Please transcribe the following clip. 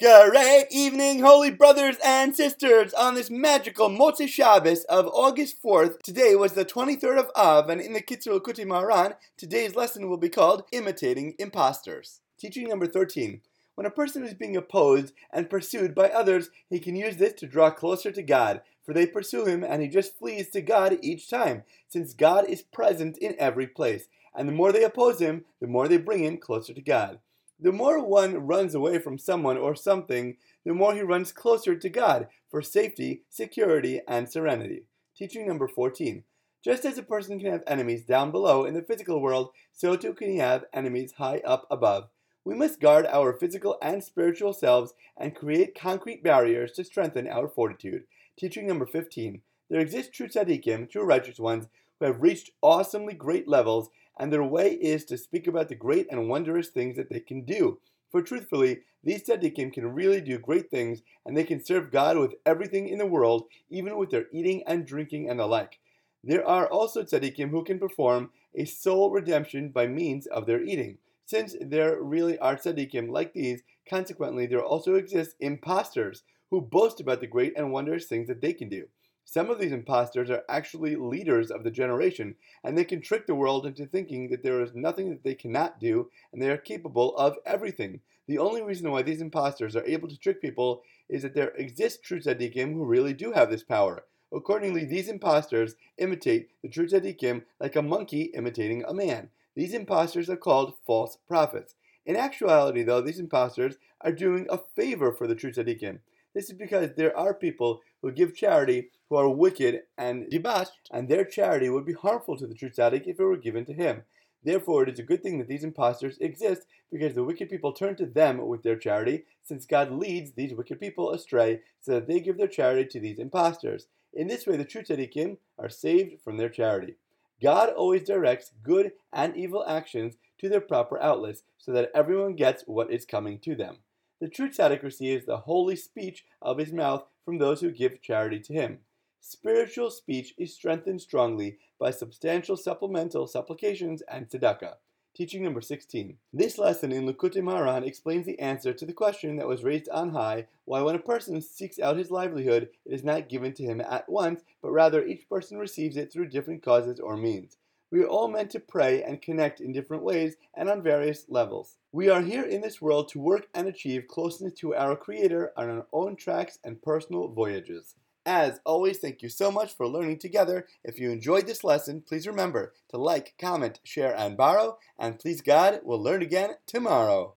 Great evening, holy brothers and sisters, on this magical Motzei Shabbos of August 4th. Today was the 23rd of Av, and in the Kitzur Likutei Maharan, today's lesson will be called Imitating Imposters. Teaching number 13. When a person is being opposed and pursued by others, he can use this to draw closer to God, for they pursue him and he just flees to God each time, since God is present in every place. And the more they oppose him, the more they bring him closer to God. The more one runs away from someone or something, the more he runs closer to God for safety, security, and serenity. Teaching number 14. Just as a person can have enemies down below in the physical world, so too can he have enemies high up above. We must guard our physical and spiritual selves and create concrete barriers to strengthen our fortitude. Teaching number 15. There exist true tzaddikim, true righteous ones, who have reached awesomely great levels and their way is to speak about the great and wondrous things that they can do. For truthfully, these tzaddikim can really do great things, and they can serve God with everything in the world, even with their eating and drinking and the like. There are also tzaddikim who can perform a soul redemption by means of their eating. Since there really are tzaddikim like these, consequently there also exist impostors who boast about the great and wondrous things that they can do. Some of these imposters are actually leaders of the generation, and they can trick the world into thinking that there is nothing that they cannot do, and they are capable of everything. The only reason why these imposters are able to trick people is that there exist true tzaddikim who really do have this power. Accordingly, these imposters imitate the true tzaddikim like a monkey imitating a man. These imposters are called false prophets. In actuality, though, these impostors are doing a favor for the true tzaddikim. This is because there are people who give charity who are wicked and debauched, and their charity would be harmful to the true tzaddik if it were given to him. Therefore, it is a good thing that these impostors exist, because the wicked people turn to them with their charity, since God leads these wicked people astray, so that they give their charity to these impostors. In this way, the true tzaddikim are saved from their charity. God always directs good and evil actions to their proper outlets, so that everyone gets what is coming to them. The true tzaddik receives the holy speech of his mouth from those who give charity to him. Spiritual speech is strengthened strongly by substantial supplemental supplications and tzedakah. Teaching number 16. This lesson in Likutei Maharan explains the answer to the question that was raised on high why, when a person seeks out his livelihood, it is not given to him at once, but rather each person receives it through different causes or means. We are all meant to pray and connect in different ways and on various levels. We are here in this world to work and achieve closeness to our Creator on our own tracks and personal voyages. As always, thank you so much for learning together. If you enjoyed this lesson, please remember to like, comment, share, and borrow. And please God, we'll learn again tomorrow.